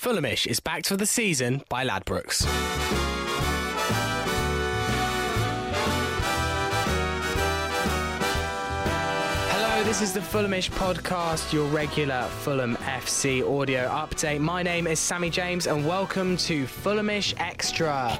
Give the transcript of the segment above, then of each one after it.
Fulhamish is backed for the season by Ladbrokes. Hello, this is the Fulhamish podcast, your regular Fulham FC audio update. My name is Sammy James, and welcome to Fulhamish Extra.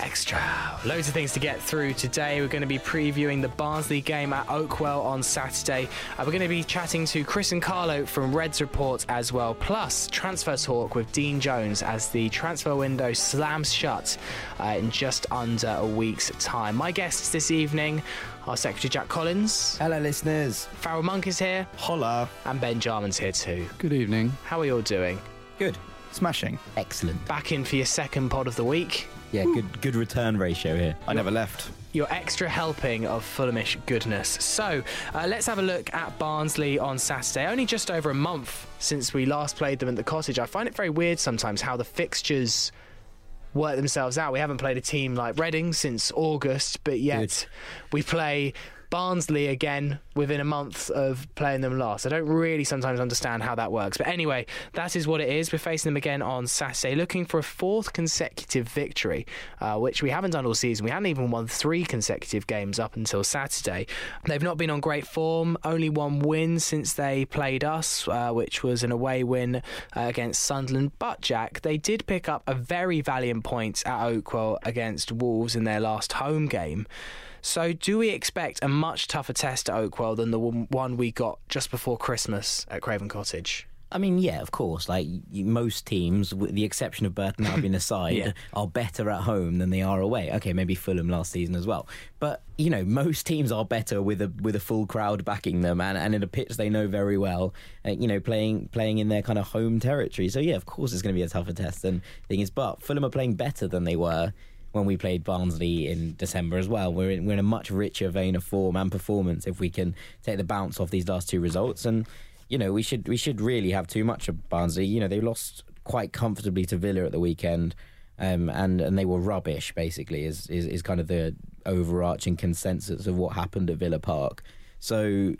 Extra. Loads of things to get through today. We're going to be previewing the Barnsley game at Oakwell on Saturday. Uh, we're going to be chatting to Chris and Carlo from Reds Report as well, plus transfer talk with Dean Jones as the transfer window slams shut uh, in just under a week's time. My guests this evening are Secretary Jack Collins, Hello, listeners. Farrell Monk is here, Holla. and Ben Jarman's here too. Good evening. How are you all doing? Good. Smashing. Excellent. Back in for your second pod of the week. Yeah, good good return ratio here. I never left. your extra helping of Fulhamish goodness. So uh, let's have a look at Barnsley on Saturday. Only just over a month since we last played them at the cottage. I find it very weird sometimes how the fixtures work themselves out. We haven't played a team like Reading since August, but yet we play Barnsley again within a month of playing them last. I don't really sometimes understand how that works. But anyway, that is what it is. We're facing them again on Saturday, looking for a fourth consecutive victory, uh, which we haven't done all season. We hadn't even won three consecutive games up until Saturday. They've not been on great form, only one win since they played us, uh, which was an away win uh, against Sunderland. But, Jack, they did pick up a very valiant point at Oakwell against Wolves in their last home game. So, do we expect a much tougher test at Oakwell than the one we got just before Christmas at Craven Cottage? I mean, yeah, of course. Like most teams, with the exception of Burton Albion aside, Yeah. are better at home than they are away. Okay, maybe Fulham last season as well. But you know, most teams are better with a with a full crowd backing them and, and in a pitch they know very well. Uh, you know, playing playing in their kind of home territory. So yeah, of course it's going to be a tougher test than things. But Fulham are playing better than they were when we played Barnsley in December as well. We're in, we're in a much richer vein of form and performance if we can take the bounce off these last two results. And you know, we should we should really have too much of Barnsley. You know, they lost quite comfortably to Villa at the weekend. Um, and and they were rubbish. Basically, is, is is kind of the overarching consensus of what happened at Villa Park. So,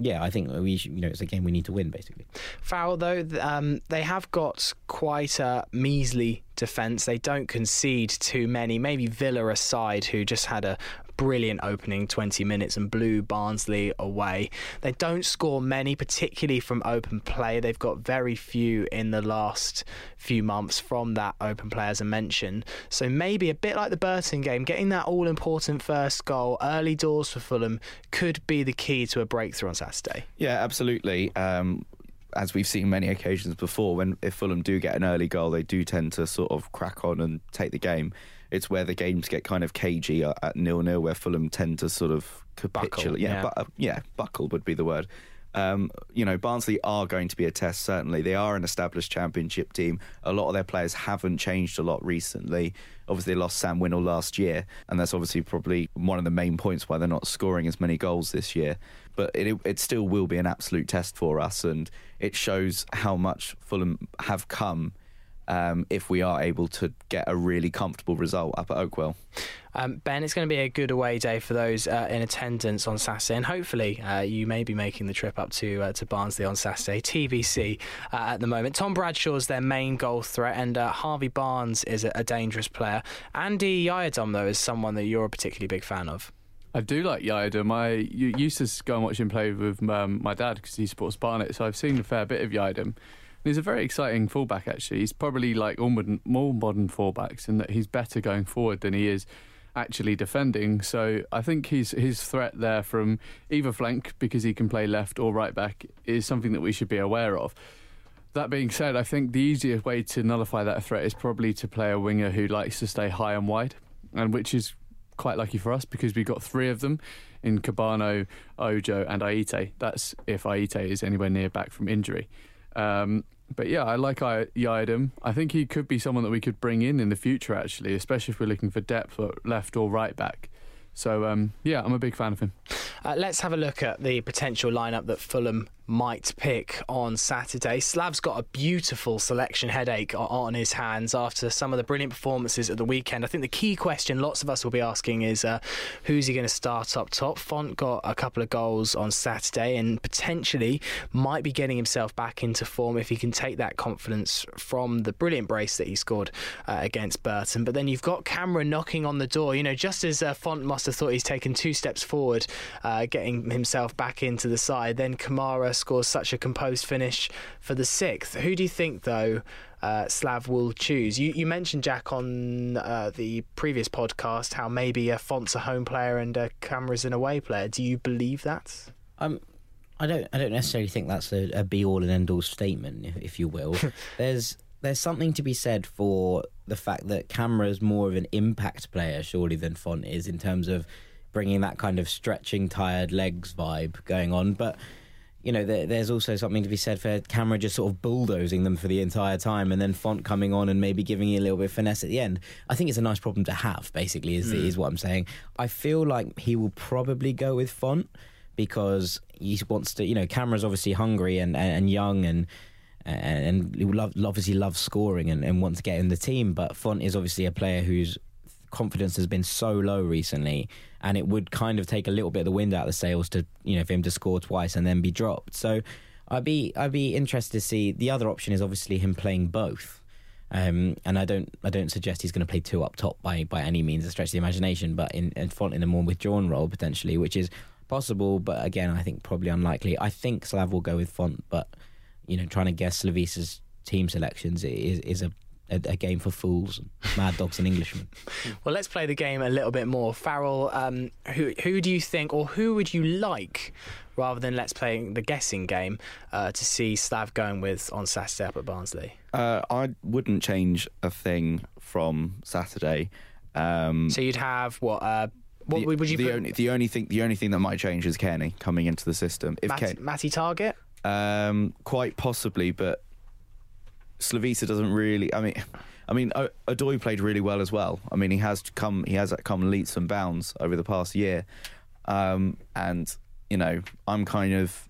yeah, I think we should, you know it's a game we need to win. Basically, Foul though, um, they have got quite a measly defence. They don't concede too many. Maybe Villa aside, who just had a brilliant opening 20 minutes and blew Barnsley away. They don't score many, particularly from open play. They've got very few in the last few months from that open play, as I mentioned. So maybe a bit like the Burton game, getting that all important first goal early doors for Fulham could be the key to a breakthrough on Saturday. Yeah, absolutely. Um, as we've seen many occasions before, when if Fulham do get an early goal, they do tend to sort of crack on and take the game. It's where the games get kind of cagey at- nil nil, where Fulham tend to sort of capitulate. yeah. yeah, bu- uh, yeah, buckle would be the word. Um, you know, Barnsley are going to be a test, certainly. They are an established championship team. A lot of their players haven't changed a lot recently. Obviously, they lost Sam Winnall last year, and that's obviously probably one of the main points why they're not scoring as many goals this year. But it, it still will be an absolute test for us, and it shows how much Fulham have come um, if we are able to get a really comfortable result up at Oakwell. Um, ben, it's going to be a good away day for those uh, in attendance on Saturday, and hopefully uh, you may be making the trip up to uh, to Barnsley on Saturday. TBC uh, at the moment. Tom Bradshaw's their main goal threat, and uh, Harvey Barnes is a, a dangerous player. Andy Yiadom, though, is someone that you're a particularly big fan of. I do like Yiadom. I used to go and watch him play with um, my dad because he supports Barnet, so I've seen a fair bit of Yiadom. He's a very exciting fullback, actually. He's probably like all modern, more modern fullbacks in that he's better going forward than he is actually defending. So I think his his threat there from either flank, because he can play left or right back, is something that we should be aware of. That being said, I think the easiest way to nullify that threat is probably to play a winger who likes to stay high and wide, and which is quite lucky for us because we got three of them in Kebano, Ojo, and Ayité. That's if Ayité is anywhere near back from injury. Um, but yeah, I like Yiadom. I think he could be someone that we could bring in in the future, actually, especially if we're looking for depth at left or right back. So um, yeah, I'm a big fan of him. Uh, let's have a look at the potential lineup that Fulham might pick on Saturday. Slav's got a beautiful selection headache on his hands after some of the brilliant performances at the weekend. I think the key question lots of us will be asking is uh, who's he going to start up top? Fonte got a couple of goals on Saturday and potentially might be getting himself back into form if he can take that confidence from the brilliant brace that he scored uh, against Burton. But then you've got Kamara knocking on the door. You know, just as uh, Fonte must have thought he's taken two steps forward, uh, getting himself back into the side, then Kamara scores such a composed finish for the sixth. Who do you think, though, uh, Slav will choose? You, you mentioned, Jack, on uh, the previous podcast how maybe a Fonte's a home player and a Kamara's an away player. Do you believe that? Um, I don't. I don't necessarily think that's a, a be all and end all statement, if, if you will. there's there's something to be said for the fact that Kamara's more of an impact player, surely, than Fonte is in terms of bringing that kind of stretching tired legs vibe going on. But you know, there, there's also something to be said for Kamara just sort of bulldozing them for the entire time, and then Fonte coming on and maybe giving you a little bit of finesse at the end. I think it's a nice problem to have. Basically, is mm. is what I'm saying. I feel like he will probably go with Fonte because he wants to. You know, Kamara's obviously hungry and and, and young and and he love, obviously loves scoring and, and wants to get in the team. But Fonte is obviously a player whose confidence has been so low recently, and it would kind of take a little bit of the wind out of the sails to you know for him to score twice and then be dropped. So I'd be I'd be interested to see. The other option is obviously him playing both. Um, and I don't I don't suggest he's going to play two up top by by any means to stretch of the imagination, but in, in a more withdrawn role potentially, which is possible, but again I think probably unlikely. I think Slav will go with Fonte, but you know trying to guess Slavisa's team selections is is a a, a, game for fools, mad dogs, and Englishmen. well, let's play the game a little bit more. Farrell, um, who who do you think, or who would you like, rather than let's play the guessing game, uh, to see Slav going with on Saturday up at Barnsley? Uh, I wouldn't change a thing from Saturday. Um, so you'd have what? Uh, what the, would you? The put? only the only thing the only thing that might change is Cairney coming into the system. If Matt, Matty Targett. Um, quite possibly, but Slavisa doesn't really. I mean, I mean, Odoi played really well as well. I mean, he has come he has come leaps and bounds over the past year, um, and you know, I'm kind of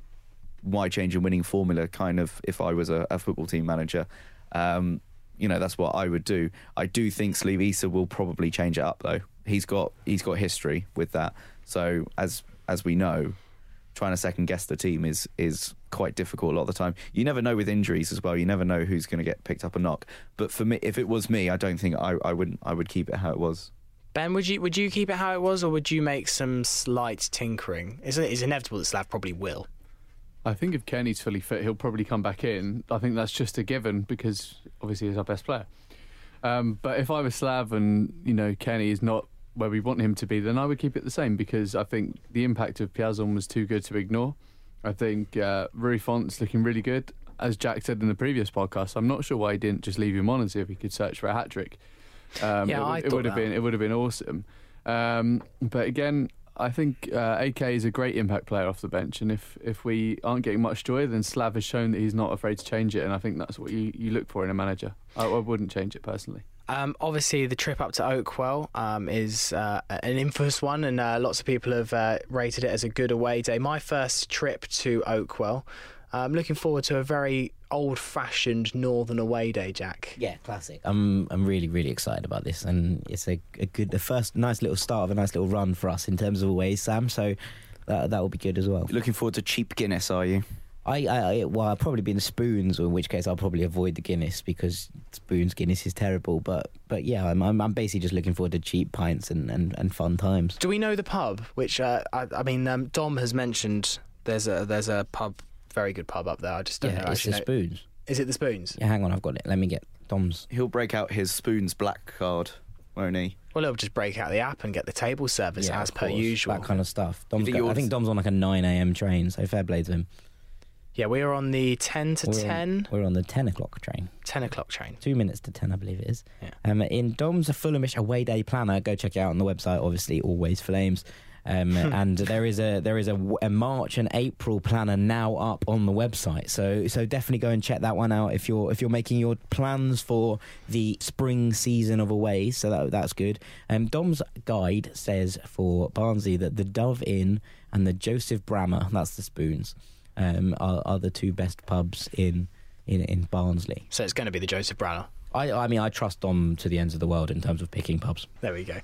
why change a winning formula? Kind of, if I was a, a football team manager, um, you know, that's what I would do. I do think Slavisa will probably change it up though. He's got he's got history with that. So as as we know, trying to second guess the team is is quite difficult a lot of the time. You never know with injuries as well. You never know who's going to get picked up or not. But for me, if it was me, I don't think I, I wouldn't. I would keep it how it was. Ben, would you would you keep it how it was, or would you make some slight tinkering? It's, it's inevitable that Slav probably will. I think if Cairney's fully fit, he'll probably come back in. I think that's just a given because obviously he's our best player. Um, but if I was Slav and you know Cairney is not where we want him to be, then I would keep it the same because I think the impact of Piazon was too good to ignore. I think uh, Rui Fonte's looking really good. As Jack said in the previous podcast, I'm not sure why he didn't just leave him on and see if he could search for a hat trick. Um, yeah, it, I it would have been it would have been awesome. Um, but again, I think uh, AK is a great impact player off the bench, and if, if we aren't getting much joy, then Slav has shown that he's not afraid to change it, and I think that's what you, you look for in a manager. I, I wouldn't change it personally. Um, obviously, the trip up to Oakwell um, is uh, an infamous one, and uh, lots of people have uh, rated it as a good away day. My first trip to Oakwell. I'm looking forward to a very old-fashioned northern away day, Jack. Yeah, classic. I'm I'm really really excited about this, and it's a, a good the first nice little start of a nice little run for us in terms of away, Sam. So that that will be good as well. Looking forward to cheap Guinness, are you? I, I, well, I'll probably be in spoons, or in which case I'll probably avoid the Guinness because spoons Guinness is terrible. But, but yeah, I'm, I'm, I'm basically just looking forward to cheap pints and, and, and fun times. Do we know the pub? Which uh, I, I mean, um, Dom has mentioned. There's a there's a pub, very good pub up there. I just don't yeah, know. It's the know. spoons. Is it the spoons? Yeah, hang on, I've got it. Let me get Dom's. He'll break out his spoons black card, won't he? Well, he'll just break out the app and get the table service yeah, as per usual. That kind of stuff. Dom's think got, I think Dom's on like a 9 a.m. train, so fair play to him. Yeah, we are on the 10 to we're 10. On, we're on the 10 o'clock train. 10 o'clock train. Two minutes to 10, I believe it is. Yeah. Um, in Dom's a Fulhamish away day planner, go check it out on the website, obviously, always flames. Um, and there is a there is a, a, March and April planner now up on the website. So so definitely go and check that one out if you're if you're making your plans for the spring season of away. So that that's good. Um, Dom's guide says for Barnsley that the Dove Inn and the Joseph Bramah, that's the spoons, um, are, are the two best pubs in in, in Barnsley. So it's going to be the Joseph Bramah. I, I mean, I trust Dom to the ends of the world in terms of picking pubs. There we go.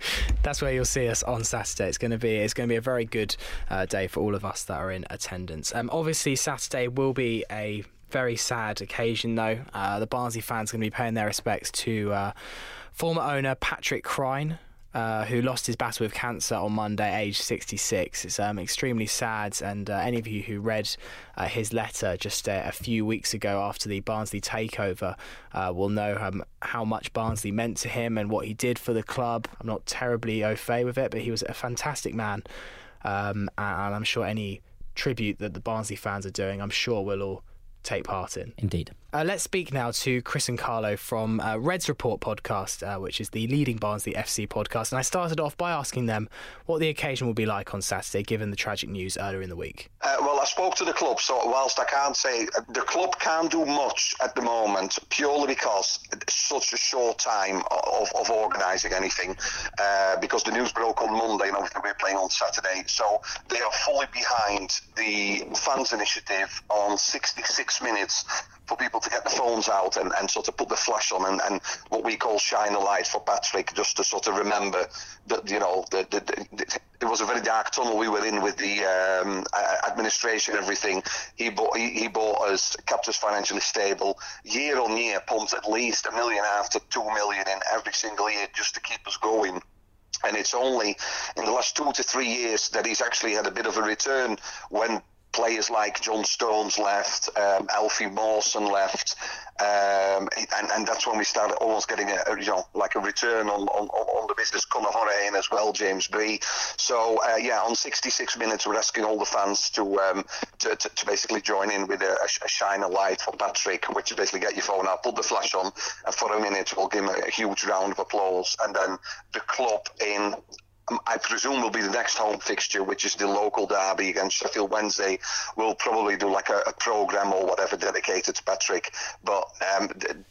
That's where you'll see us on Saturday. It's going to be it's going to be a very good uh, day for all of us that are in attendance. Um, obviously, Saturday will be a very sad occasion, though. Uh, the Barnsley fans are going to be paying their respects to uh, former owner Patrick Cryne, uh, who lost his battle with cancer on Monday, aged 66. It's um, extremely sad, and uh, any of you who read uh, his letter just uh, a few weeks ago after the Barnsley takeover uh, will know um, how much Barnsley meant to him and what he did for the club. I'm not terribly au fait with it, but he was a fantastic man, um, and I'm sure any tribute that the Barnsley fans are doing, I'm sure we'll all take part in. Indeed. Uh, let's speak now to Chris and Carlo from uh, Reds Report podcast, uh, which is the leading Barnsley FC podcast. And I started off by asking them what the occasion will be like on Saturday, given the tragic news earlier in the week. Uh, well, I spoke to the club, so whilst I can't say the club can't do much at the moment, purely because it's such a short time of, of organising anything, uh, because the news broke on Monday and obviously we're playing on Saturday. So they are fully behind the fans initiative on 66 minutes for people to get the phones out and, and sort of put the flash on and, and what we call shine a light for Patrick, just to sort of remember that, you know, the, the, the, it was a very dark tunnel we were in with the um, administration and everything. He bought, he, he bought us, kept us financially stable. Year on year, pumped at least a million after two million in every single year just to keep us going. And it's only in the last two to three years that he's actually had a bit of a return when players like John Stones left, um, Alfie Mawson left, um, and, and that's when we started almost getting a, a you know like a return on, on, on the business. Conor Hourihane as well, James B. So uh, yeah, on 66 minutes, we're asking all the fans to um, to, to, to, basically join in with a, a shine a light for Patrick, which is basically get your phone out, put the flash on, and for a minute we'll give him a, a huge round of applause, and then the club in I presume will be the next home fixture, which is the local derby against Sheffield Wednesday. We'll probably do like a, a program or whatever dedicated to Patrick. But um,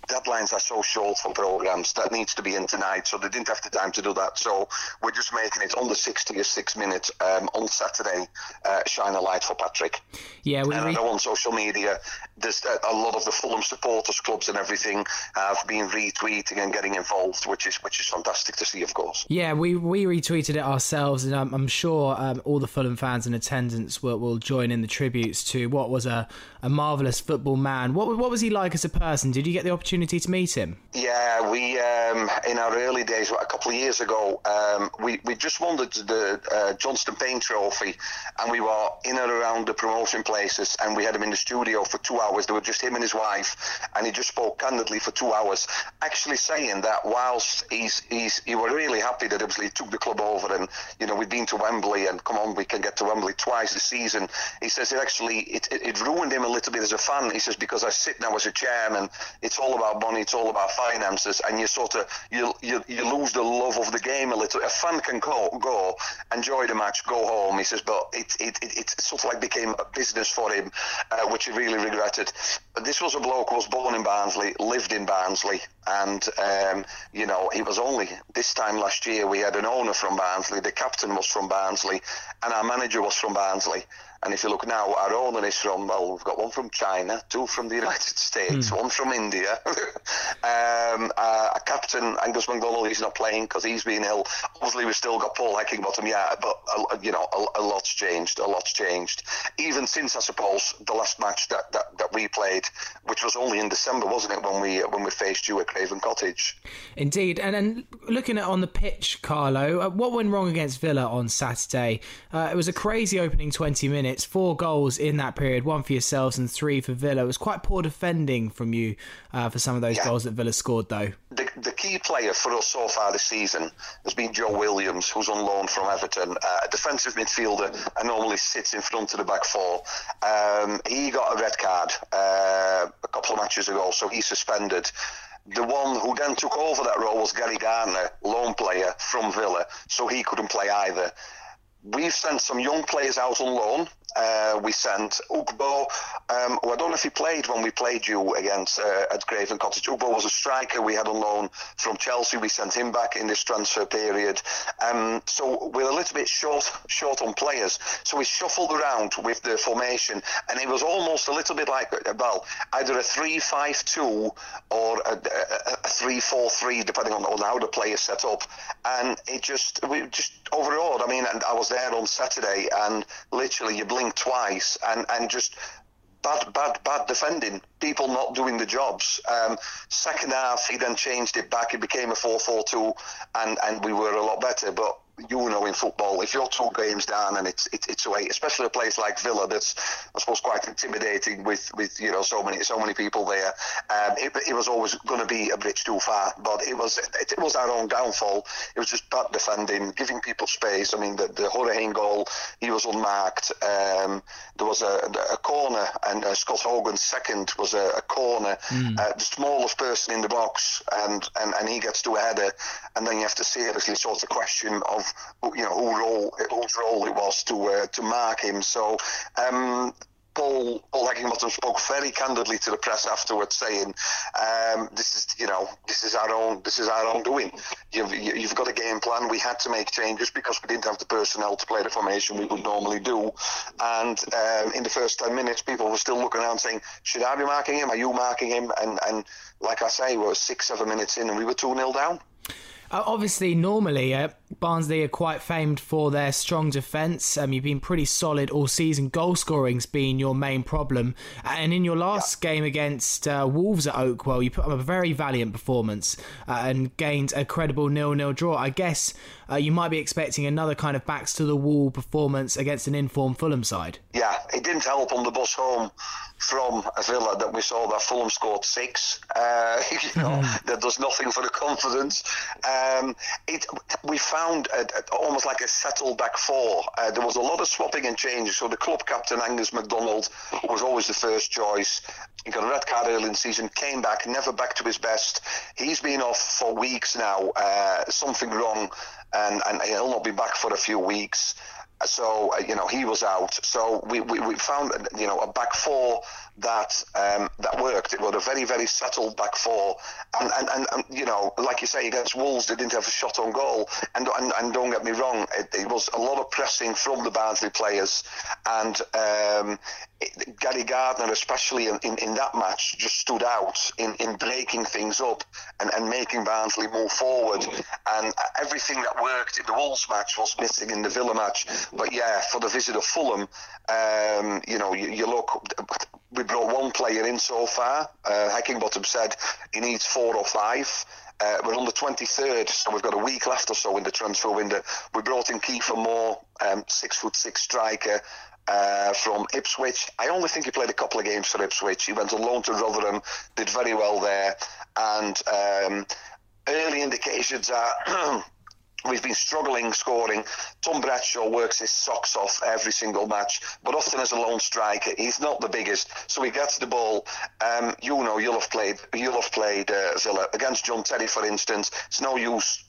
deadlines are so short for programs that needs to be in tonight, so they didn't have the time to do that. So we're just making it on the 66 minutes um, on Saturday. Uh, shine a light for Patrick. Yeah, we. And I know on social media, there's a, a lot of the Fulham supporters clubs and everything have been retweeting and getting involved, which is which is fantastic to see, of course. Yeah, we we retweeted it ourselves, and I'm, I'm sure um, all the Fulham fans in attendance will, will join in the tributes to what was a, a marvelous football man. What what was he like as a person? Did you get the opportunity to meet him? Yeah, we um, in our early days, a couple of years ago, um, we we just won the, the uh, Johnstone Paint Trophy, and we were in and around the promotion places, and we had him in the studio for two hours. There were just him and his wife, and he just spoke candidly for two hours, actually saying that whilst he's he's he were really happy that obviously he took the club over, and you know we've been to Wembley, and come on, we can get to Wembley twice this season. He says it actually it, it, it ruined him a little bit as a fan. He says because I sit now as a chairman, it's all about money, it's all about finances, and you sort of you you, you lose the love of the game a little. A fan can go go enjoy the match, go home. He says, but it it, it, it sort of like became a business for him, uh, which he really regretted. But this was a bloke who was born in Barnsley, lived in Barnsley, and um, you know he was only this time last year we had an owner from Barnsley, the captain was from Barnsley, and our manager was from Barnsley. And if you look now, our owner is from, well, we've got one from China, two from the United States, mm. one from India. um, uh, a captain, Angus MacDonald, he's not playing because he's been ill. Obviously, we've still got Paul Heckingbottom, yeah, but, uh, you know, a, a, lot's changed, a lot's changed. Even since, I suppose, the last match that, that, that we played, which was only in December, wasn't it, when we when we faced you at Craven Cottage? Indeed. And then looking at on the pitch, Carlo, uh, what went wrong against Villa on Saturday? Uh, it was a crazy opening 20 minutes, four goals in that period, one for yourselves and three for Villa. It was quite poor defending from you uh, for some of those yeah. goals that Villa scored, though. The, the key player for us so far this season has been Joe Williams, who's on loan from Everton, uh, a defensive midfielder and normally sits in front of the back four. Um, he got a red card uh, a couple of matches ago, so he's suspended. The one who then took over that role was Gary Gardner, loan player from Villa, so he couldn't play either we've sent some young players out on loan. Uh, we sent Ugbo, um, I don't know if he played when we played you against uh, at Craven Cottage. Ugbo was a striker we had on loan from Chelsea. We sent him back in this transfer period. Um, so we're a little bit short short on players. So we shuffled around with the formation, and it was almost a little bit like well, either a three-five-two or a, three-four-three, depending on, on how the players set up. And it just we just overawed. I mean, I was there on Saturday, and literally you blink twice and, and just bad, bad, bad defending. People not doing the jobs. Um, second half, he then changed it back. It became a 4-4-2, and, and we were a lot better. But you know in football, if you're two games down and it's it, it's away, especially a place like Villa that's I suppose quite intimidating with, with you know so many so many people there. Um, it, it, was always going to be a bridge too far, but it was it, it, was our own downfall. It was just bad defending, giving people space. I mean the the Hourihane goal, he was unmarked. Um, there was a, a corner, and uh, Scott Hogan's second was a, a corner, mm. uh, the smallest person in the box, and, and and he gets to a header, and then you have to seriously sort of question of you know who role whose role it was to uh, to mark him. So. Um, Paul, Paul Heckingbottom spoke very candidly to the press afterwards, saying, um, "This is, you know, this is our own, this is our own doing. You've, you've got a game plan. We had to make changes because we didn't have the personnel to play the formation we would normally do. And um, in the first ten minutes, people were still looking around saying, "Should I be marking him? Are you marking him?" And and like I say, we were six, seven minutes in, and we were two 0 down. Uh, obviously, normally uh, Barnsley are quite famed for their strong defence. Um, you've been pretty solid all season. Goal scoring's been your main problem, and in your last yeah. game against uh, Wolves at Oakwell, you put up a very valiant performance uh, and gained a credible nil-nil draw. I guess uh, you might be expecting another kind of backs to the wall performance against an informed Fulham side. Yeah, it didn't help on the bus home from a Villa that we saw that Fulham scored six. Uh, you know, mm. that does nothing for the confidence. Um, it, we found a, a, almost like a settled back four. Uh, there was a lot of swapping and changes. So the club captain Angus McDonald was always the first choice. He got a red card early in the season, came back, never back to his best. He's been off for weeks now. Uh, something wrong, and, and he'll not be back for a few weeks so uh, you know he was out. So we, we, we, found you know a back four that um, that worked. It was a very very settled back four, and, and, and, and, you know like you say against Wolves they didn't have a shot on goal. And and, and don't get me wrong, it, it, was a lot of pressing from the Barnsley players, and um, Gary Gardner especially in, in, in, that match just stood out in, in breaking things up and, and making Barnsley move forward. And everything that worked in the Wolves match was missing in the Villa match. But yeah, for the visit of Fulham, um, you know, you, you, look, we brought one player in so far. Uh, Heckingbottom said he needs four or five. Uh, we're on the 23rd, so we've got a week left or so in the transfer window. We brought in Kiefer Moore, um, six foot six striker. Uh, from Ipswich. I only think he played a couple of games for Ipswich. He went on loan to Rotherham, did very well there, and um, early indications are We've been struggling scoring. Tom Bradshaw works his socks off every single match, but often as a lone striker. He's not the biggest, so he gets the ball. Um, you know, you'll have played, you'll have played uh, Villa against John Terry, for instance. It's no use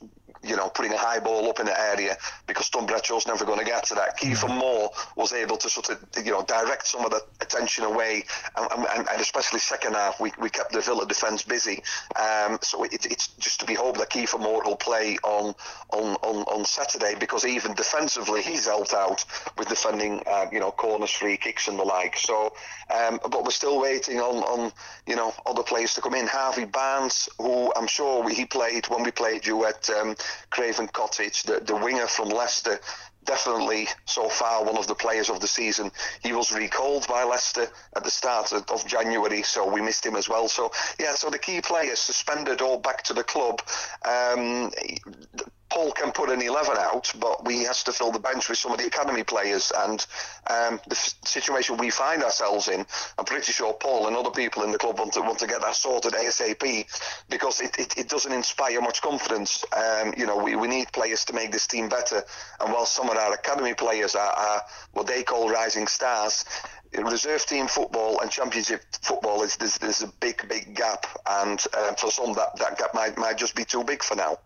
you know, putting a high ball up in the area because Tom Bradshaw's never going to get to that. Kiefer Moore was able to sort of, you know, direct some of the attention away, and, and, and especially second half, we, we kept the Villa defence busy. Um, so it, it's just to be hoped that Kiefer Moore will play on on, on, on Saturday because even defensively he's helped out with defending, uh, you know, corners, free kicks, and the like. So, um, but we're still waiting on, on you know other players to come in. Harvey Barnes, who I'm sure we, he played when we played you at um, Craven Cottage, the, the winger from Leicester, definitely so far one of the players of the season. He was recalled by Leicester at the start of January, so we missed him as well. So yeah, so the key players suspended all back to the club. Um, Paul can put an 11 out, but we has to fill the bench with some of the academy players. And um, the f- situation we find ourselves in, I'm pretty sure Paul and other people in the club want to want to get that sorted ASAP because it, it, it doesn't inspire much confidence. Um, you know, we, we need players to make this team better. And while some of our academy players are, are what they call rising stars, reserve team football and championship football is there's, there's a big big gap and um, for some that, that gap might, might just be too big for now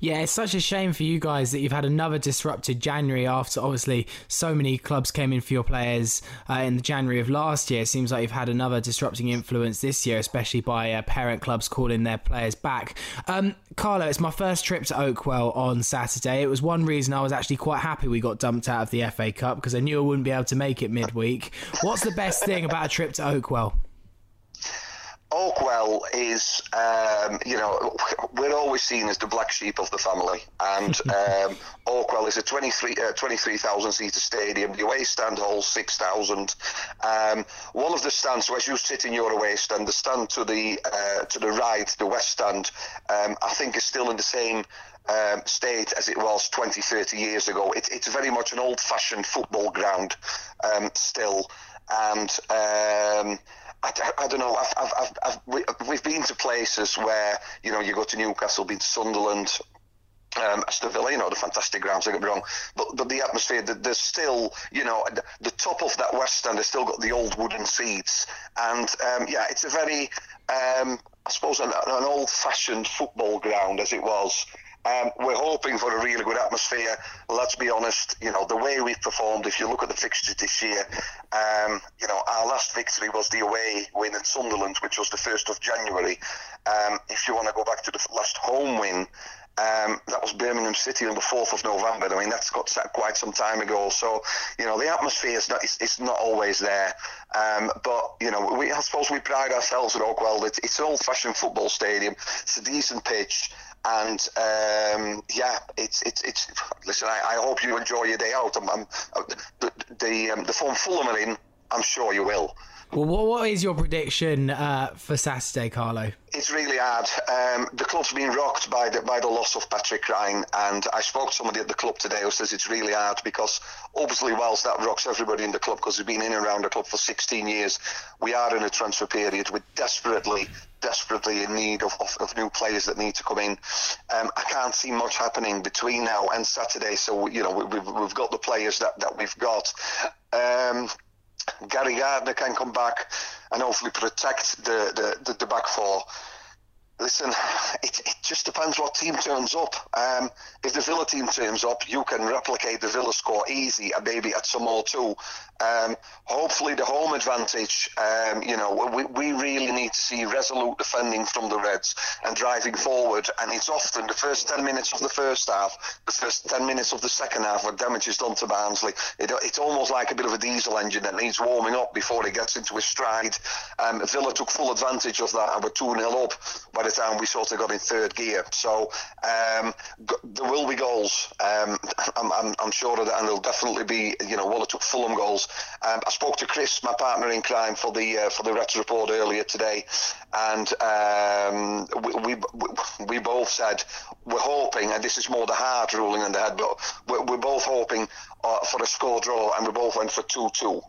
yeah, it's such a shame for you guys that you've had another disrupted January after obviously so many clubs came in for your players uh, in the January of last year. It seems like you've had another disrupting influence this year, especially by uh, parent clubs calling their players back. Um, Carlo, it's my first trip to Oakwell on Saturday. It was one reason I was actually quite happy we got dumped out of the FA Cup because I knew I wouldn't be able to make it midweek. What's the best thing about a trip to Oakwell? Oakwell is, um, you know, we're always seen as the black sheep of the family. And um, Oakwell is a 23, uh, 23,000 seater stadium. The away stand holds 6,000. Um, one of the stands, so as you sit in your away stand, the stand to the uh, to the right, the west stand, um, I think is still in the same um, state as it was 20, 30 years ago. It, it's very much an old fashioned football ground um, still. And um, I, I, don't know. I've, I've, I've, we, have been to places where you know you go to Newcastle, been to Sunderland, um, Aston Villa, you know, the fantastic grounds, don't get me wrong, but, but the atmosphere, there's still, you know, the top of that West Stand has still got the old wooden seats. And, um, yeah, it's a very, um, I suppose, an, an old fashioned football ground as it was. Um, we're hoping for a really good atmosphere. Let's be honest, you know, the way we've performed, if you look at the fixtures this year, um, you know, our last victory was the away win at Sunderland, which was the 1st of January. Um, if you want to go back to the last home win, um, that was Birmingham City on the 4th of November. I mean, that's got quite some time ago. So, you know, the atmosphere is not, it's, it's not always there. Um, but, you know, we, I suppose we pride ourselves at Oakwell. It's, it's an old fashioned football stadium. It's a decent pitch and um, yeah, it's it's it's. Listen, I, I, hope you enjoy your day out. I'm, I'm, the the, um, the form Fulham are in. I'm sure you will. Well, what, what is your prediction uh, for Saturday, Carlo? It's really hard. Um, the club's been rocked by the by the loss of Patrick Cryne, and I spoke to somebody at the club today who says it's really hard because obviously, whilst that rocks everybody in the club because we've been in and around the club for 16 years, we are in a transfer period. We're desperately desperately in need of, of, of, new players that need to come in. Um, I can't see much happening between now and Saturday, so you know we, have we've got the players that, that we've got. Um, Gary Gardner can come back and hopefully protect the, the, the, the back four. Listen, it, it just depends what team turns up. Um, if the Villa team turns up, you can replicate the Villa score easy and maybe at some more too. Um, hopefully, the home advantage. Um, you know, we, we really need to see resolute defending from the Reds and driving forward. And it's often the first ten minutes of the first half, the first ten minutes of the second half, where damage is done to Barnsley. It, it's almost like a bit of a diesel engine that needs warming up before it gets into a stride. Um, Villa took full advantage of that and were two 0 up by the time we sort of got in third gear. So um, there will be goals. Um, I'm, I'm, I'm, sure of that, and there'll definitely be you know one or two Fulham goals. Um, I spoke to Chris, my partner in crime, for the uh, for the Reds report earlier today, and um, we, we, we both said we're hoping, and this is more the heart ruling than the head, but we're, we're both hoping uh, for a score draw, and we both went for two two.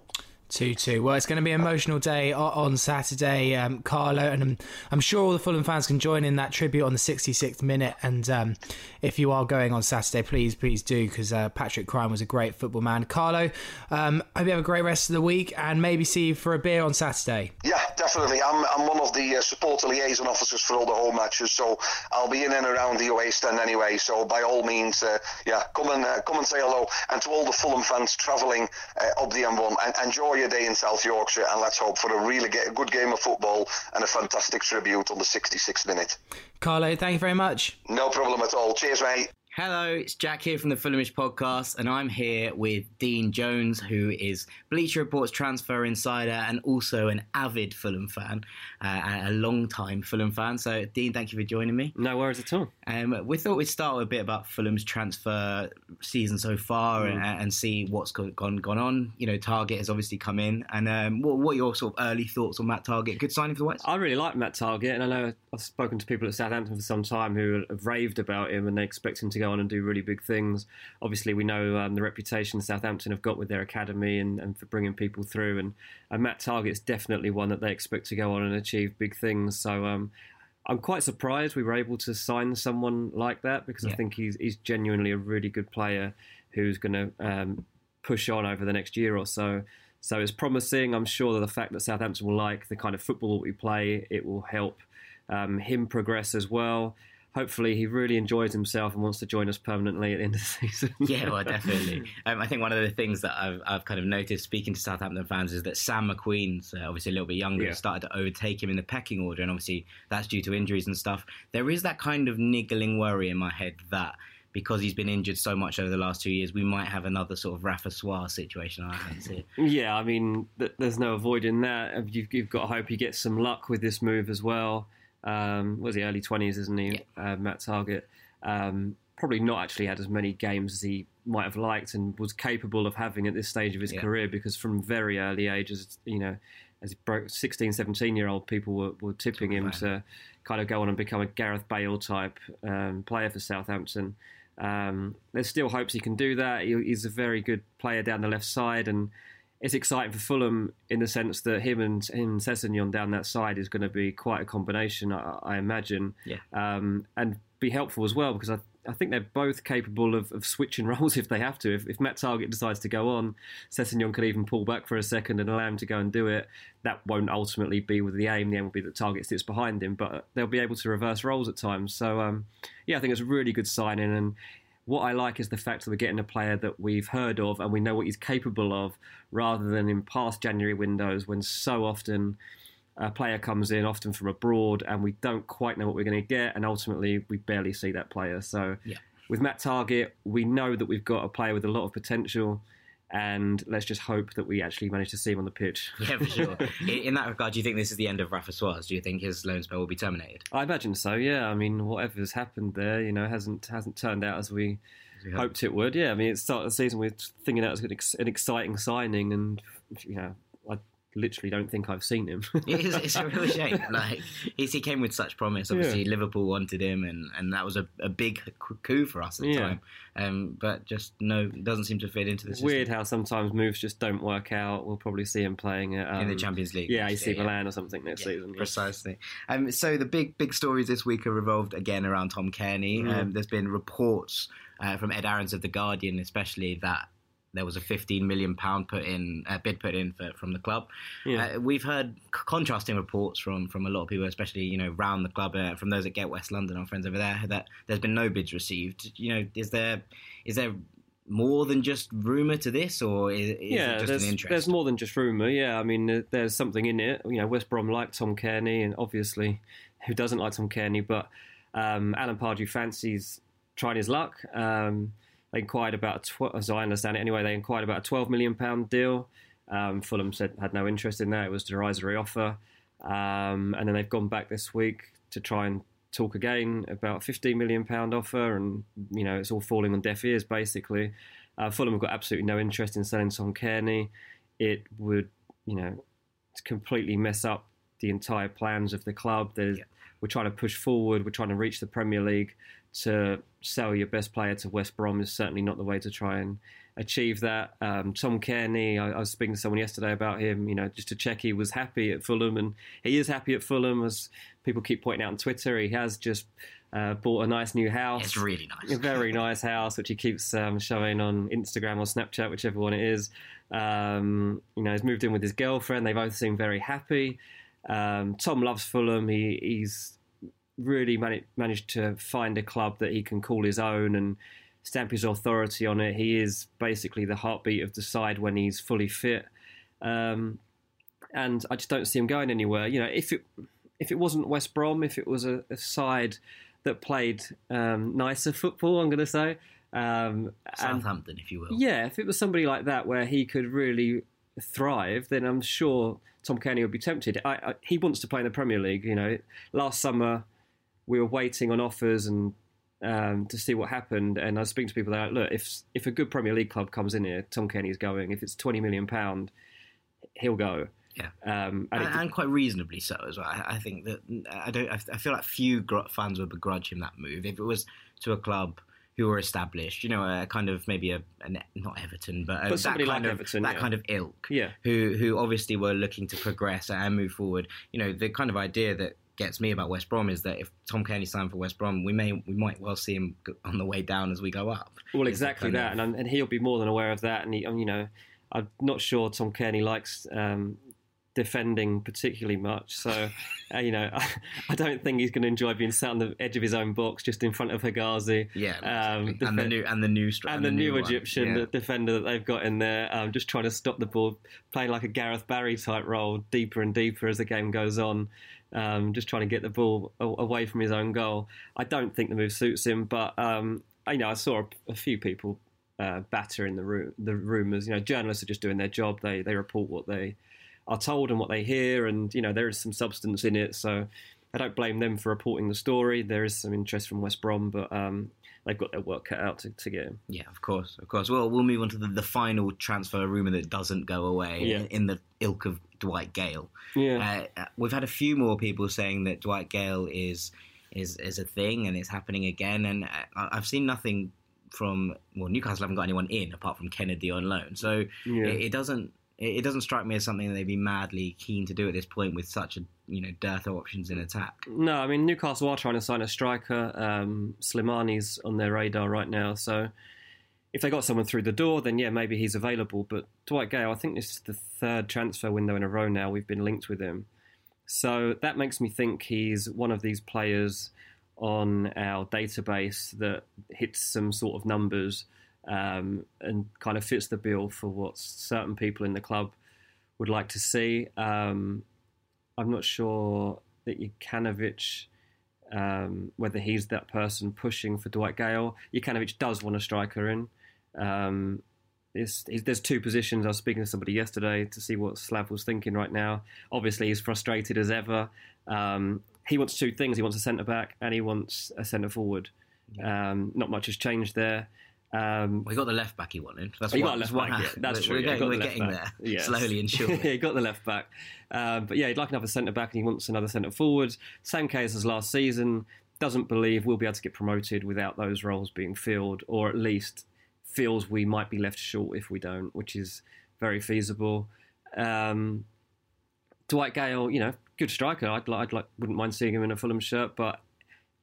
2 2. Well, it's going to be an emotional day on Saturday, um, Carlo, and I'm, I'm, sure all the Fulham fans can join in that tribute on the 66th minute. And um, if you are going on Saturday, please, please do, because uh, Patrick Cryne was a great football man. Carlo, um, hope you have a great rest of the week and maybe see you for a beer on Saturday. Yeah, definitely. I'm, I'm one of the uh, supporter liaison officers for all the home matches, so I'll be in and around the away stand anyway. So by all means, uh, yeah, come and uh, come and say hello. And to all the Fulham fans travelling uh, up the M1, and enjoy your day in South Yorkshire, and let's hope for a really good game of football and a fantastic tribute on the 66th minute. Carlo, thank you very much. No problem at all. Cheers, mate. Hello, it's Jack here from the Fulhamish podcast, and I'm here with Dean Jones, who is Bleacher Report's transfer insider and also an avid Fulham fan, uh, a long time Fulham fan. So, Dean, thank you for joining me. No worries at all. Um, we thought we'd start with a bit about Fulham's transfer season so far mm. and, and, see what's gone, gone on. You know, Targett has obviously come in, and um, what, what, are your sort of early thoughts on Matt Targett? Good signing for the West. I really like Matt Targett, and I know I've spoken to people at Southampton for some time who have raved about him, and they expect him to go on and do really big things. Obviously, we know um, the reputation Southampton have got with their academy and, and for bringing people through. And, and Matt Targett's definitely one that they expect to go on and achieve big things. So um, I'm quite surprised we were able to sign someone like that because yeah. I think he's, he's genuinely a really good player who's going to um, push on over the next year or so. So it's promising. I'm sure that the fact that Southampton will like the kind of football that we play, it will help um, him progress as well. Hopefully, he really enjoys himself and wants to join us permanently at the end of the season. yeah, well, definitely. Um, I think one of the things that I've, I've kind of noticed speaking to Southampton fans is that Sam McQueen's uh, obviously a little bit younger, Yeah. started to overtake him in the pecking order, and obviously that's due to injuries and stuff. There is that kind of niggling worry in my head that because he's been injured so much over the last two years, we might have another sort of Rafa Soares situation on our hands here. Yeah, I mean, th- there's no avoiding that. You've, you've got to hope he gets some luck with this move as well. Um, was he early 20s, isn't he, uh, Matt Targett? Um, probably not actually had as many games as he might have liked and was capable of having at this stage of his Yeah. career because from very early ages, you know, as he broke 16, 17 year old people were, were tipping him to kind of go on and become a Gareth Bale type um, player for Southampton. Um, there's still hopes he can do that. He, he's a very good player down the left side, and it's exciting for Fulham in the sense that him and him down that side is going to be quite a combination, I, I imagine, Yeah. um, and be helpful as well because I, I think they're both capable of, of switching roles if they have to. If, if Matt Targett decides to go on, Sessegnon could even pull back for a second and allow him to go and do it. That won't ultimately be with the aim. The aim will be that Targett sits behind him, but they'll be able to reverse roles at times. So, um, yeah, I think it's a really good signing and what I like is the fact that we're getting a player that we've heard of and we know what he's capable of, rather than in past January windows when so often a player comes in, often from abroad, and we don't quite know what we're going to get, and ultimately we barely see that player. So Yeah. with Matt Targett, we know that we've got a player with a lot of potential. And let's just hope that we actually manage to see him on the pitch. Yeah, for sure. in, that regard, do you think this is the end of Rafa Soares? Do you think his loan spell will be terminated? I imagine so. Yeah, I mean, whatever's happened there, you know, hasn't hasn't turned out as we we hoped it would. Yeah, I mean, it started the season with thinking that was an, ex- an exciting signing, and you know, I literally don't think I've seen him. It is, it's a real shame. Like he's, he came with such promise. Obviously, Liverpool wanted him, and, and that was a, a big coup for us at the Yeah. time. Um, but just no, doesn't seem to fit into the system. Weird how sometimes moves just don't work out. We'll probably see him playing at, um, in the Champions League. Yeah, AC year, Milan or something next season. yeah. Precisely. Um, so the big big stories this week are revolved again around Tom Cairney. Mm. Um, there's been reports uh, from Ed Aarons of the Guardian, especially that there was a 15 million pound put in uh, bid put in for, from the club. Yeah. Uh, we've heard c- contrasting reports from from a lot of people, especially you know round the club, uh, from those at Get West London, our friends over there, that there's been no bids received. You know, is there is there more than just rumor to this, or is, is yeah, it just there's, an interest? there's more than just rumour. Yeah, I mean, there's something in it. You know, West Brom like Tom Cairney, and obviously, who doesn't like Tom Cairney? But um, Alan Pardew fancies trying his luck. Um, they inquired about, a tw- as I understand it anyway, they inquired about a 12 million pound deal. Um, Fulham said had no interest in that. It was a derisory offer, um, and then they've gone back this week to try and talk again about a 15 million pound offer, and you know it's all falling on deaf ears basically. Uh, Fulham have got absolutely no interest in selling Tom Cairney. It would, you know, completely mess up the entire plans of the club. There's, We're trying to push forward. We're trying to reach the Premier League. To sell your best player to West Brom is certainly not the way to try and achieve that. Um, Tom Cairney, I, I was speaking to someone yesterday about him, you know, just to check he was happy at Fulham, and he is happy at Fulham, as people keep pointing out on Twitter. He has just uh, bought a nice new house. It's really nice. A very nice house, which he keeps um, showing on Instagram or Snapchat, whichever one it is. Um, you know, he's moved in with his girlfriend. They both seem very happy. Um, Tom loves Fulham. He, he's really mani- managed to find a club that he can call his own and stamp his authority on it. He is basically the heartbeat of the side when he's fully fit. Um, and I just don't see him going anywhere. You know, if it if it wasn't West Brom, if it was a, a side that played um, nicer football, I'm going to say. Um, and- Southampton, if you will. yeah, if it was somebody like that where he could really thrive, then I'm sure Tom Cairney would be tempted. I, I, he wants to play in the Premier League. You know, last summer we were waiting on offers and um, to see what happened. And I was speaking to people that are like, look, if if a good Premier League club comes in here, Tom Cairney's going. If it's twenty million pound, he'll go. Yeah. Um, and and, and quite reasonably so as well. I, I think that I don't. I I feel like few gr- fans would begrudge him that move if it was to a club who were established. You know, a kind of maybe a, a not Everton, but, a, But that somebody kind like of Everton, that yeah. kind of ilk. Yeah. Who who obviously were looking to progress and move forward. You know, the kind of idea that gets me about West Brom is that if Tom Cairney signed for West Brom, we may we might well see him on the way down as we go up. Well, exactly that, and, and he'll be more than aware of that. And he, you know, I'm not sure Tom Cairney likes um, defending particularly much. So, uh, you know, I, I, don't think he's going to enjoy being sat on the edge of his own box just in front of Hegazi. Yeah, um, exactly. and the new and the new and, and, the, the new, new Egyptian yeah. defender that they've got in there, um, just trying to stop the ball, playing like a Gareth Barry type role, deeper and deeper as the game goes on. Um, just trying to get the ball away from his own goal. I don't think the move suits him, but um, I know I saw a, a few people uh, batter in the room, the rumours. You know, journalists are just doing their job. They they report what they are told and what they hear, and you know there is some substance in it. So I don't blame them for reporting the story. There is some interest from West Brom, but um, they've got their work cut out to, to, get him. Yeah, of course, of course. Well, we'll move on to the, the final transfer rumor that doesn't go away yeah. in, in, the ilk of Dwight Gayle. Yeah, uh, we've had a few more people saying that Dwight Gayle is is is a thing and it's happening again, and uh, I've seen nothing from well Newcastle haven't got anyone in apart from Kennedy on loan, so yeah. it, it doesn't it, doesn't strike me as something they'd be madly keen to do at this point with such a you know dearth of options in attack. No, I mean Newcastle are trying to sign a striker. Um, Slimani's on their radar right now, so if they got someone through the door, then yeah, maybe he's available. But Dwight Gayle, I think this is the third transfer window in a row now we've been linked with him. So that makes me think he's one of these players on our database that hits some sort of numbers um, and kind of fits the bill for what certain people in the club would like to see. Um, I'm not sure that Jokanovic, um, whether he's that person pushing for Dwight Gayle. Jokanovic does want a striker in. Um, there's two positions. I was speaking to somebody yesterday to see what Slav was thinking right now. Obviously, he's frustrated as ever. Um, he wants two things. He wants a centre back and he wants a centre forward. Um, not much has changed there. Um, well, he got the left back he wanted. That's he got left back. Yeah, that's we're, true. We're, getting, we're getting there yes. slowly and surely. he got the left back, um, but yeah, he'd like another centre back, and he wants another centre forward. Same case as last season. Doesn't believe we'll be able to get promoted without those roles being filled, or at least feels we might be left short if we don't, which is very feasible. Um, Dwight Gayle, you know, good striker. I'd, I'd like, wouldn't mind seeing him in a Fulham shirt, but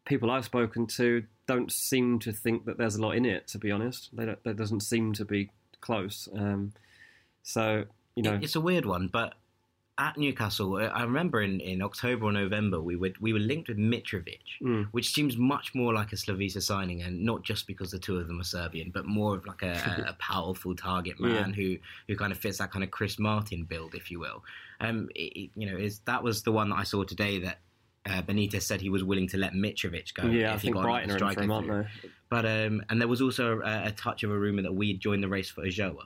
people I've spoken to don't seem to think that there's a lot in it. To be honest, they don't, that doesn't seem to be close. Um, so you know, it's a weird one, but at Newcastle, I remember in, in October or November we were we were linked with Mitrovic, mm. which seems much more like a Slavisa signing, and not just because the two of them are Serbian, but more of like a, a powerful target man yeah. who who kind of fits that kind of Chris Martin build, if you will. Um, it, you know, is that was the one that I saw today that uh, Benitez said he was willing to let Mitrovic go. Yeah, I think Brighton are in from, aren't they? But um, and there was also a, a touch of a rumor that we'd join the race for Ulloa.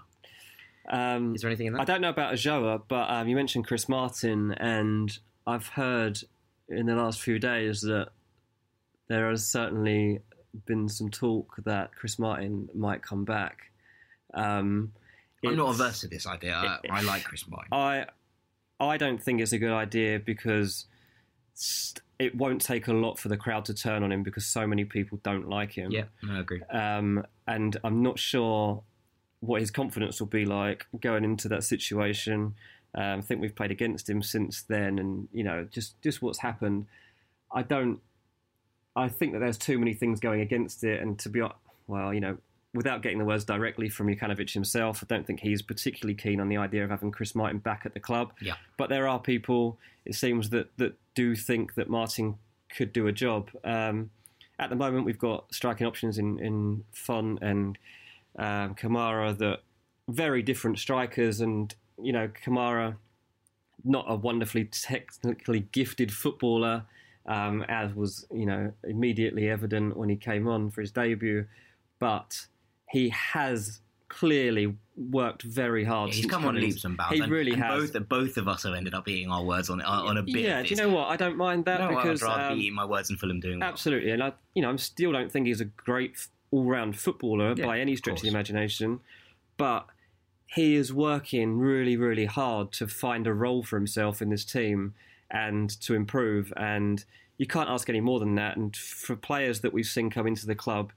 Um, Is there anything in that? I don't know about Ulloa, but um, you mentioned Chris Martin, and I've heard in the last few days that there has certainly been some talk that Chris Martin might come back. Um, I'm not averse to this idea. I, I like Chris Martin. I I don't think it's a good idea because it won't take a lot for the crowd to turn on him because so many people don't like him. Yeah, I agree. Um, and I'm not sure what his confidence will be like going into that situation. Um, I think we've played against him since then, and you know, just just what's happened. I don't. I think that there's too many things going against it, and to be well, you know, without getting the words directly from Jokanovic himself, I don't think he's particularly keen on the idea of having Chris Martin back at the club. Yeah. But there are people, it seems, that, that do think that Martin could do a job. Um, at the moment, we've got striking options in, in Fonte and um, Kamara that very different strikers, and you know Kamara, not a wonderfully technically gifted footballer, um, as was you know immediately evident when he came on for his debut, but he has clearly worked very hard. Yeah, he's come on leaps and bounds. He really and has. Both, both of us have ended up eating our words on on a bit. Yeah, do you know what? I don't mind that no, because I'd rather um, be eating my words in Fulham doing well. absolutely. And I, you know, I still don't think he's a great all-round footballer yeah, by any stretch of, of the imagination, but he is working really, really hard to find a role for himself in this team and to improve. And you can't ask any more than that. And for players that we've seen come into the club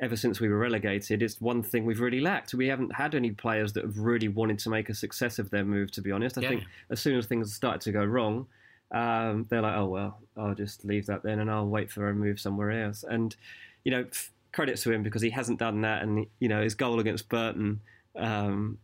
ever since we were relegated, it's one thing we've really lacked. We haven't had any players that have really wanted to make a success of their move, to be honest. I yeah. think as soon as things started to go wrong, um, they're like, oh, well, I'll just leave that then and I'll wait for a move somewhere else. And, you know, f- credit to him because he hasn't done that. And, you know, his goal against Burton, um,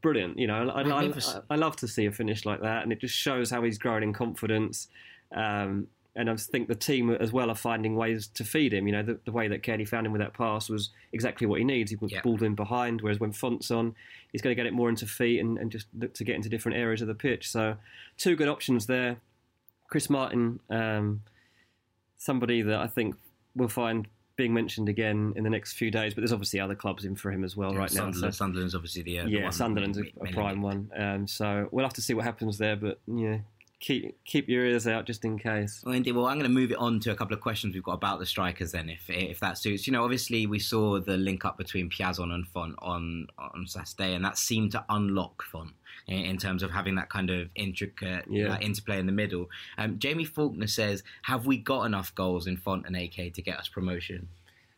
brilliant. You know, I, I. I love to see a finish like that, and it just shows how he's growing in confidence. Um, and I think the team as well are finding ways to feed him. You know, the, the way that Kelly found him with that pass was exactly what he needs. He Yeah. balled in behind, whereas when Fonte's on, he's going to get it more into feet and, and just look to get into different areas of the pitch. So, two good options there. Chris Martin, um, somebody that I think we'll find being mentioned again in the next few days, but there's obviously other clubs in for him as well Yeah, right now. Sunderland, So, Sunderland's obviously the, uh, the yeah, one Sunderland's a, a prime one. Um, so we'll have to see what happens there, but yeah, keep keep your ears out just in case. Well, indeed. Well, I'm going to move it on to a couple of questions we've got about the strikers. Then, if if that suits, you know, obviously we saw the link up between Piazon and Fonte on on Saturday, and that seemed to unlock Fonte in, in terms of having that kind of intricate Yeah. like, interplay in the middle. Um, Jamie Faulkner says, "Have we got enough goals in Fonte and AK to get us promotion?"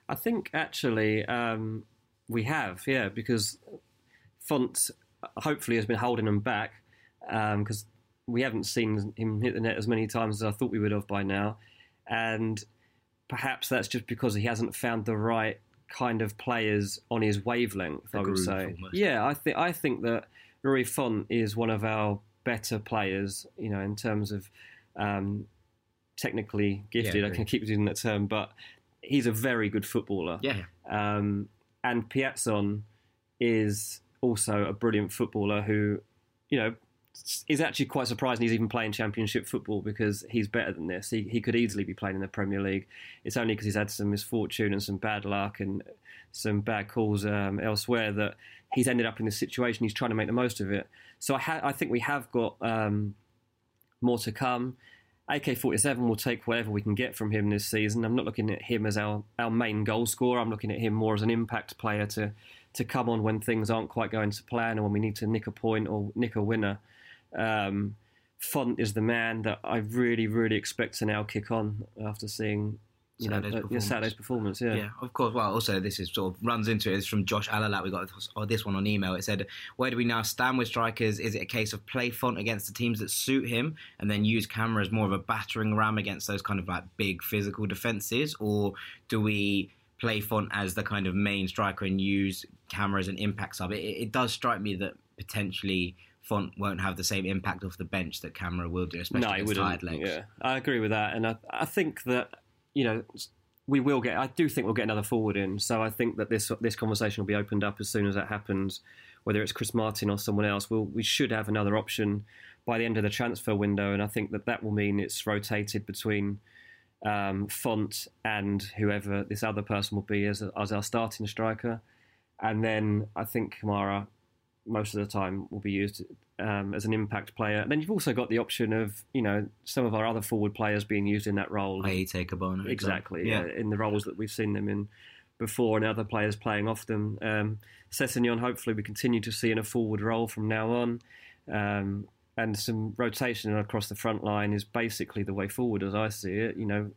I think actually um, we have, yeah, because Fonte hopefully has been holding them back because we haven't seen him hit the net as many times as I thought we would have by now, and perhaps that's just because he hasn't found the right kind of players on his wavelength. I would say, almost. yeah, I think I think that Rui Fonte is one of our better players, you know, in terms of um, technically gifted. I agreed. can keep using that term, but he's a very good footballer. Yeah, Um, and Piazon is also a brilliant footballer who, you know, is actually quite surprising he's even playing championship football because he's better than this. He, he could easily be playing in the Premier League. It's only because he's had some misfortune and some bad luck and some bad calls um, elsewhere that he's ended up in this situation. He's trying to make the most of it. So I, ha- I think we have got um, more to come. AK 47 will take whatever we can get from him this season. I'm not looking at him as our, our main goal scorer. I'm looking at him more as an impact player to, to come on when things aren't quite going to plan or when we need to nick a point or nick a winner. Um, Fonte is the man that I really, really expect to now kick on after seeing you Saturday's know performance. Saturday's performance. Yeah. Yeah, of course. Well, also this is sort of runs into it. It's from Josh Alalat. We got this, this one on email. It said, "Where do we now stand with strikers? Is it a case of play Fonte against the teams that suit him, and then use Kamara as more of a battering ram against those kind of like big physical defenses, or do we?" Play Fonte as the kind of main striker and use Kamara as an impact sub. It, it does strike me that potentially Fonte won't have the same impact off the bench that Kamara will do, especially no, against tired legs. Yeah, I agree with that, and I, I think that you know we will get. I do think we'll get another forward in. So I think that this this conversation will be opened up as soon as that happens. Whether it's Chris Martin or someone else, we'll, we should have another option by the end of the transfer window, and I think that that will mean it's rotated between um, Fonte and whoever this other person will be as, as our starting striker, and then I think Kamara most of the time will be used um, as an impact player. And then you've also got the option of you know some of our other forward players being used in that role. I.e., Kebano. Exactly, yeah. in the roles that we've seen them in before, and other players playing off them. Um, hopefully, we continue to see in a forward role from now on. Um, and some rotation across the front line is basically the way forward, as I see it. You know,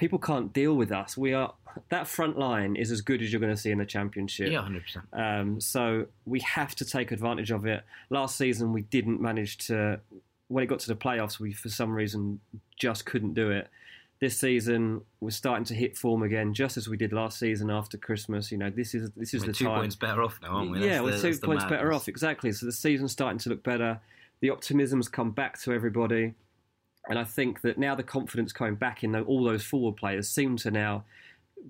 people can't deal with us. We are that front line is as good as you're going to see in the championship. Yeah, hundred percent. Um, so we have to take advantage of it. Last season, we didn't manage to. When it got to the playoffs, we for some reason just couldn't do it. This season, we're starting to hit form again, just as we did last season after Christmas. You know, this is this is We're the two time. points better off now, aren't we? Yeah, That's we're the- two points better off. Exactly. So the season's starting to look better. The optimism's come back to everybody, and I think that now the confidence coming back in all those forward players seem to now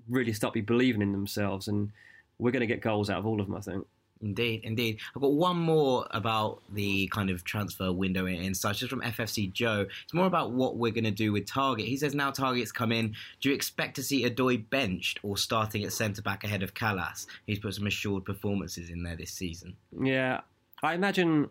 really start be believing in themselves, and we're going to get goals out of all of them. I think. Indeed, indeed. I've got one more about the kind of transfer window and such. Just from FFC Joe. It's more about what we're going to do with Targett. He says now Targett's come in. Do you expect to see Odoi benched or starting at centre back ahead of Kalas? He's put some assured performances in there this season. Yeah, I imagine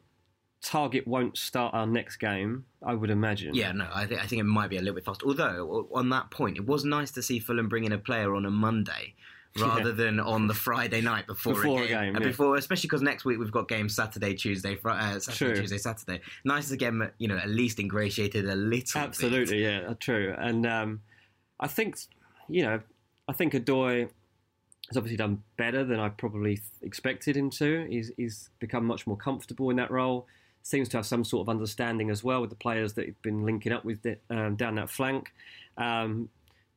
Targett won't start our next game. I would imagine. Yeah, no, I, th- I think it might be a little bit fast. Although, on that point, it was nice to see Fulham bring in a player on a Monday rather Yeah. than on the Friday night before, Before a a game. game, Uh, yeah. Before, especially because next week we've got games Saturday, Tuesday, Fri- uh, Saturday, True. Tuesday, Saturday. Nice to get you know, at least ingratiated a little. bit. Absolutely, yeah, uh, true. And um, I think, you know, I think Odoi has obviously done better than I probably th- expected him to. He's, he's become much more comfortable in that role. Seems to have some sort of understanding as well with the players that he's been linking up with um, down that flank. Um,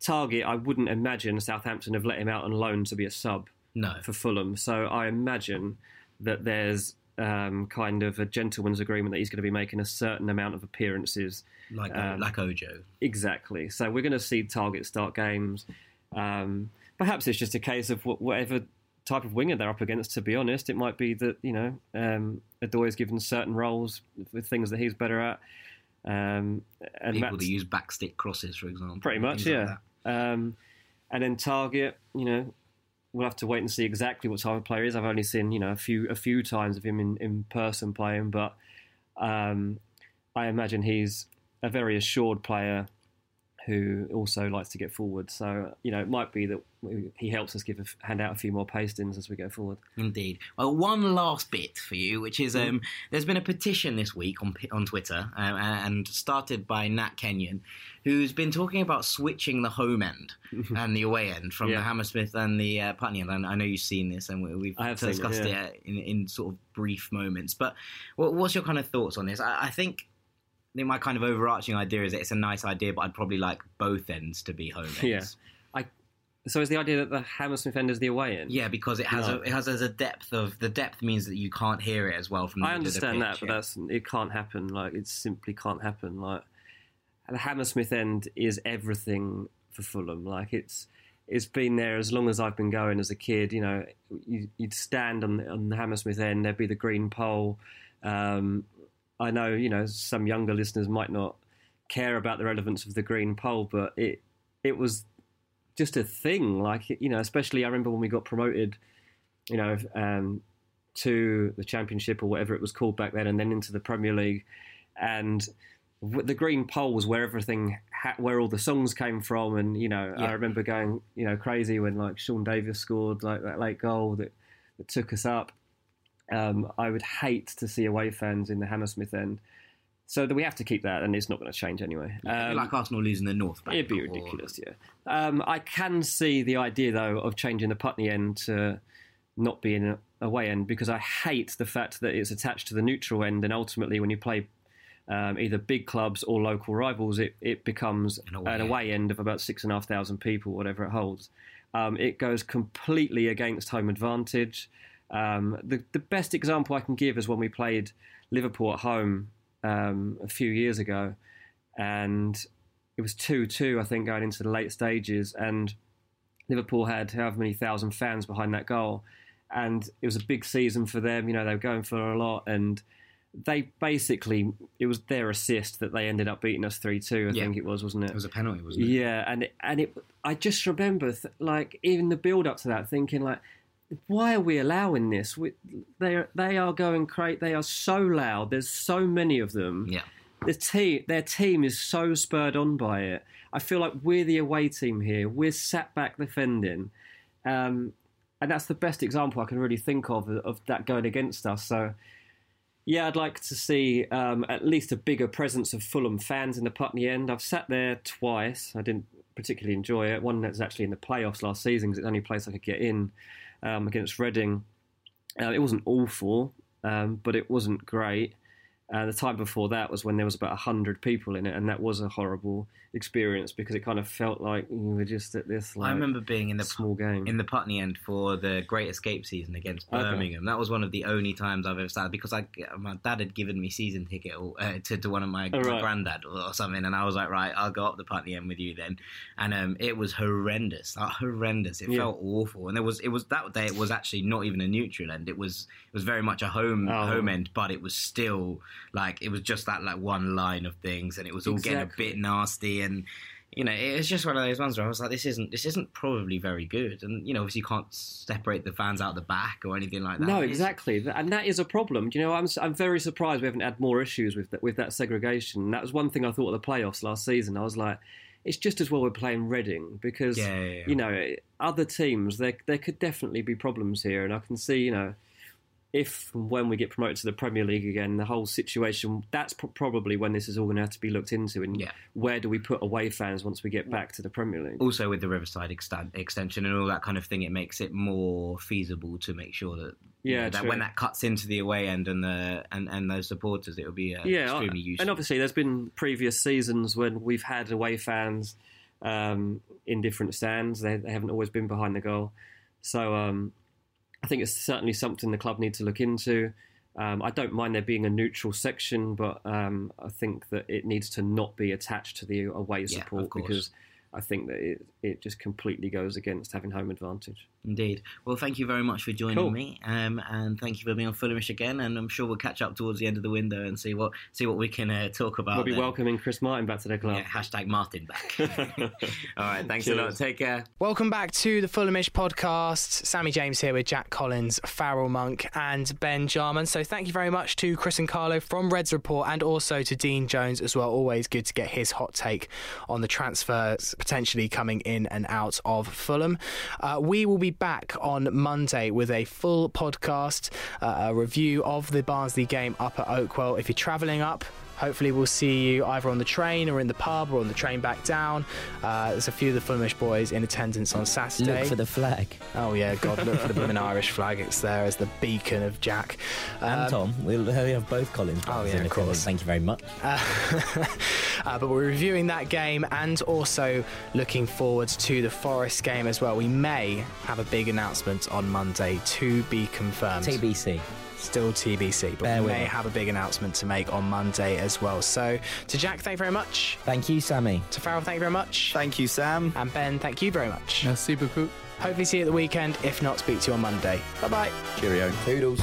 Targett, I wouldn't imagine Southampton have let him out on loan to be a sub No, for Fulham. So I imagine that there's um, kind of a gentleman's agreement that he's going to be making a certain amount of appearances. like Um, like Ojo. Exactly. So we're going to see Targett start games. Um, perhaps it's just a case of whatever type of winger they're up against. To be honest, it might be that you know um, Odoi is given certain roles with things that he's better at. Um, and People that use backstick crosses, for example. Pretty much, things like yeah. um, and then Targett, you know, we'll have to wait and see exactly what type of player he is. I've only seen, you know, a few a few times of him in, in person playing, but um, I imagine he's a very assured player who also likes to get forward. So, you know, it might be that he helps us give a hand out a few more pastings as we go forward. Indeed. Well, one last bit for you, which is um, there's been a petition this week on on Twitter, um, and started by Nat Kenyon, who's been talking about switching the home end and the away end from Yeah. the Hammersmith and the uh, Putney end. And I know you've seen this, and we- we've discussed it, yeah. uh, in, in sort of brief moments. But what, what's your kind of thoughts on this? I, I think. I think my kind of overarching idea is that it's a nice idea, but I'd probably like both ends to be home ends. Yeah. I, so is the idea that the Hammersmith end is the away end? Yeah, because it has No. a, it has a depth of the depth means that you can't hear it as well from the I of the understand that, pitch, but that's it can't happen. Like it simply can't happen. Like the Hammersmith end is everything for Fulham. Like it's it's been there as long as I've been going as a kid. You know, you, you'd stand on the, on the Hammersmith end. There'd be the green pole. Um, I know you know some younger listeners might not care about the relevance of the green pole, but it it was just a thing. Like you know, especially I remember when we got promoted. You know, um, to the championship or whatever it was called back then, and then into the Premier League. And the green pole was where everything, ha- where all the songs came from. And you know, Yeah. I remember going, you know, crazy when like Sean Davis scored like that late goal that that took us up. Um, I would hate to see away fans in the Hammersmith end. So that we have to keep that, and it's not going to change anyway. Um, like Arsenal losing the North. Bank It'd be or- ridiculous, yeah. Um, I can see the idea though of changing the Putney end to not being a away end because I hate the fact that it's attached to the neutral end, and ultimately when you play um, either big clubs or local rivals, it, it becomes An an away away, end of about six and a half thousand people, whatever it holds. Um, it goes completely against home advantage. Um, the the best example I can give is when we played Liverpool at home um, a few years ago, and it was 2 2, I think, going into the late stages. And Liverpool had however many thousand fans behind that goal. And it was a big season for them. You know, they were going for a lot. And they basically, it was their assist that they ended up beating us 3 2, I Yeah. think it was, wasn't it? It was a penalty, wasn't it? Yeah, and it, and it, I just remember, th- like even the build up to that, thinking like, why are we allowing this? We, they are they are going crazy. They are so loud. There's so many of them. Yeah. The team, their team is so spurred on by it. I feel like we're the away team here. We're sat back defending, um, and that's the best example I can really think of of that going against us. So. Yeah, I'd like to see um, at least a bigger presence of Fulham fans in the Putney end. I've sat there twice. I didn't particularly enjoy it. One that's actually in the playoffs last season because it's the only place I could get in um, against Reading. Uh, it wasn't awful, um, but it wasn't great. Uh, the time before that was when there was about 100 people in it, and that was a horrible experience because it kind of felt like you were just at this like, I remember being in the small game. in the Putney end for the Great Escape season against Okay. Birmingham. That was one of the only times I've ever sat because I my dad had given me season ticket uh, to, to one of my, Oh, my granddad or something, and I was like, right, I'll go up the Putney end with you then. And um, it was horrendous, like, horrendous. It Yeah. felt awful, and there was it was that day. It was actually not even a neutral end. It was it was very much a home Oh. home end, but it was still like it was just that like one line of things, and it was all getting a bit nasty and you know, it was just one of those ones where I was like, this isn't this isn't probably very good, and you know, obviously you can't separate the fans out the back or anything like that. No, exactly, and that is a problem. Do you know, I'm I'm very surprised we haven't had more issues with that, with that segregation. That was one thing I thought of the playoffs last season. I was like, it's just as well we're playing Reading because Yeah, yeah, yeah. you know other teams there there could definitely be problems here, and I can see you know if and when we get promoted to the Premier League again, the whole situation that's pro- probably when this is all going to have to be looked into. And Yeah. where do we put away fans once we get back to the Premier League? Also, with the Riverside extension and all that kind of thing, it makes it more feasible to make sure that you Yeah, know, that when that cuts into the away end and the and, and those supporters, it will be uh, yeah, extremely I- useful. And obviously, there's been previous seasons when we've had away fans um, in different stands. They, they haven't always been behind the goal. So um, I think it's certainly something the club need to look into. Um, I don't mind there being a neutral section, but um, I think that it needs to not be attached to the away support course. because I think that it, it just completely goes against having home advantage. Indeed. Well, thank you very much for joining Cool. me, um, and thank you for being on Fulhamish again. And I'm sure we'll catch up towards the end of the window and see what see what we can uh, talk about. we'll be then. welcoming Chris Martin back to the club. Yeah, hashtag Martin back. All right, thanks a lot. Take care. Welcome back to the Fulhamish podcast. Sammy James here with Jack Collins, Farrell Monk, and Ben Jarman. So thank you very much to Chris and Carlo from Reds Report and also to Dean Jones as well. Always good to get his hot take on the transfers potentially coming in and out of Fulham. Uh, we will be back on Monday with a full podcast, uh, a review of the Barnsley game up at Oakwell. If you're travelling up, Hopefully, we'll see you either on the train or in the pub or on the train back down. Uh, there's a few of the Fulhamish boys in attendance on Saturday. Look for the flag. Oh yeah, God, look for the blooming Irish flag. It's there as the beacon of Jack. And Um, Tom, we'll we have both Collins. Oh, brothers yeah, in of course. Thank you very much. uh, but we're reviewing that game and also looking forward to the Forest game as well. We may have a big announcement on Monday to be confirmed. TBC. Still TBC, but Bear we may have a big announcement to make on Monday as well. So to Jack, thank you very much. Thank you, Sammy. To Farrell, thank you very much. Thank you, Sam. and Ben, thank you very much. Merci beaucoup. Hopefully see you at the weekend. If not, speak to you on Monday. Bye bye. Cheerio. Toodles.